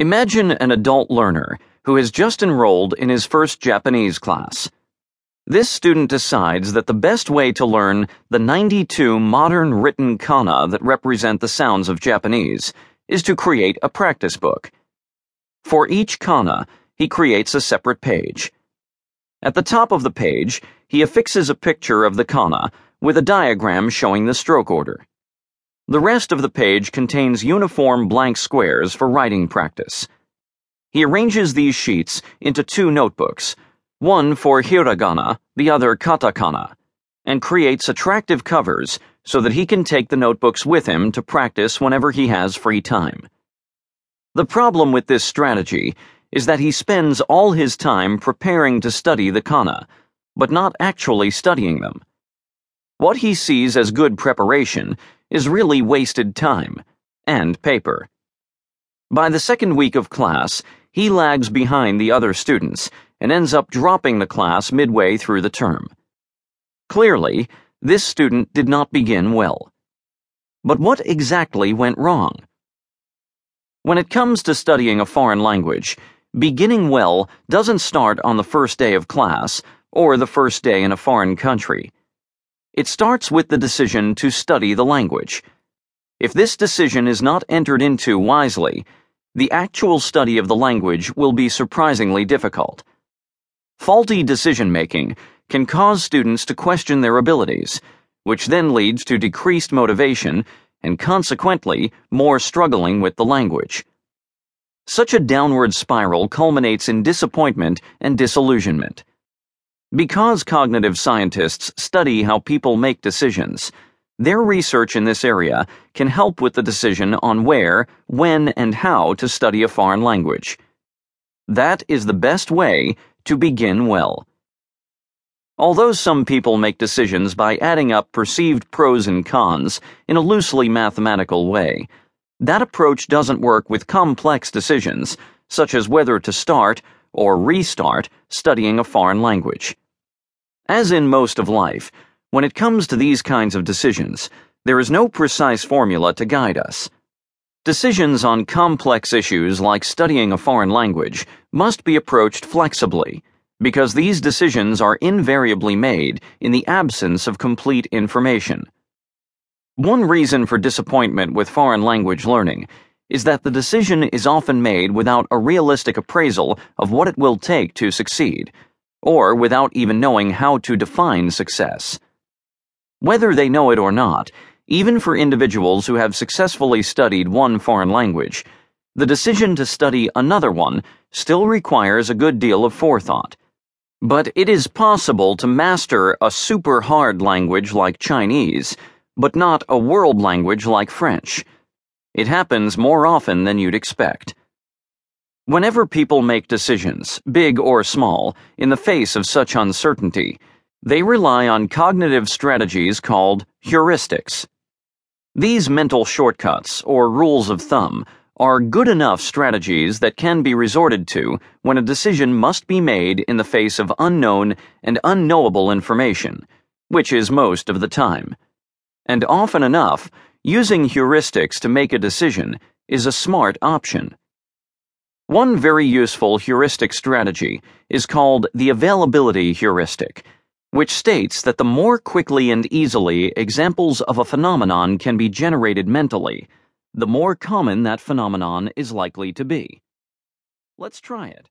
Imagine an adult learner who has just enrolled in his first Japanese class. This student decides that the best way to learn the 92 modern written kana that represent the sounds of Japanese is to create a practice book. For each kana, he creates a separate page. At the top of the page, he affixes a picture of the kana with a diagram showing the stroke order. The rest of the page contains uniform blank squares for writing practice. He arranges these sheets into two notebooks, one for hiragana, the other katakana, and creates attractive covers so that he can take the notebooks with him to practice whenever he has free time. The problem with this strategy is that he spends all his time preparing to study the kana, but not actually studying them. What he sees as good preparation is really wasted time and paper. By the second week of class, he lags behind the other students and ends up dropping the class midway through the term. Clearly, this student did not begin well. But what exactly went wrong? When it comes to studying a foreign language, beginning well doesn't start on the first day of class or the first day in a foreign country. It starts with the decision to study the language. If this decision is not entered into wisely, the actual study of the language will be surprisingly difficult. Faulty decision making can cause students to question their abilities, which then leads to decreased motivation and consequently more struggling with the language. Such a downward spiral culminates in disappointment and disillusionment. Because cognitive scientists study how people make decisions, their research in this area can help with the decision on where, when, and how to study a foreign language. That is the best way to begin well. Although some people make decisions by adding up perceived pros and cons in a loosely mathematical way, that approach doesn't work with complex decisions, such as whether to start or restart studying a foreign language. As in most of life, when it comes to these kinds of decisions, there is no precise formula to guide us. Decisions on complex issues like studying a foreign language must be approached flexibly, because these decisions are invariably made in the absence of complete information. One reason for disappointment with foreign language learning is that the decision is often made without a realistic appraisal of what it will take to succeed, or without even knowing how to define success. Whether they know it or not, even for individuals who have successfully studied one foreign language, the decision to study another one still requires a good deal of forethought. But it is possible to master a super hard language like Chinese, but not a world language like French. It happens more often than you'd expect. Whenever people make decisions, big or small, in the face of such uncertainty, they rely on cognitive strategies called heuristics. These mental shortcuts, or rules of thumb, are good enough strategies that can be resorted to when a decision must be made in the face of unknown and unknowable information, which is most of the time. And often enough, using heuristics to make a decision is a smart option. One very useful heuristic strategy is called the availability heuristic, which states that the more quickly and easily examples of a phenomenon can be generated mentally, the more common that phenomenon is likely to be. Let's try it.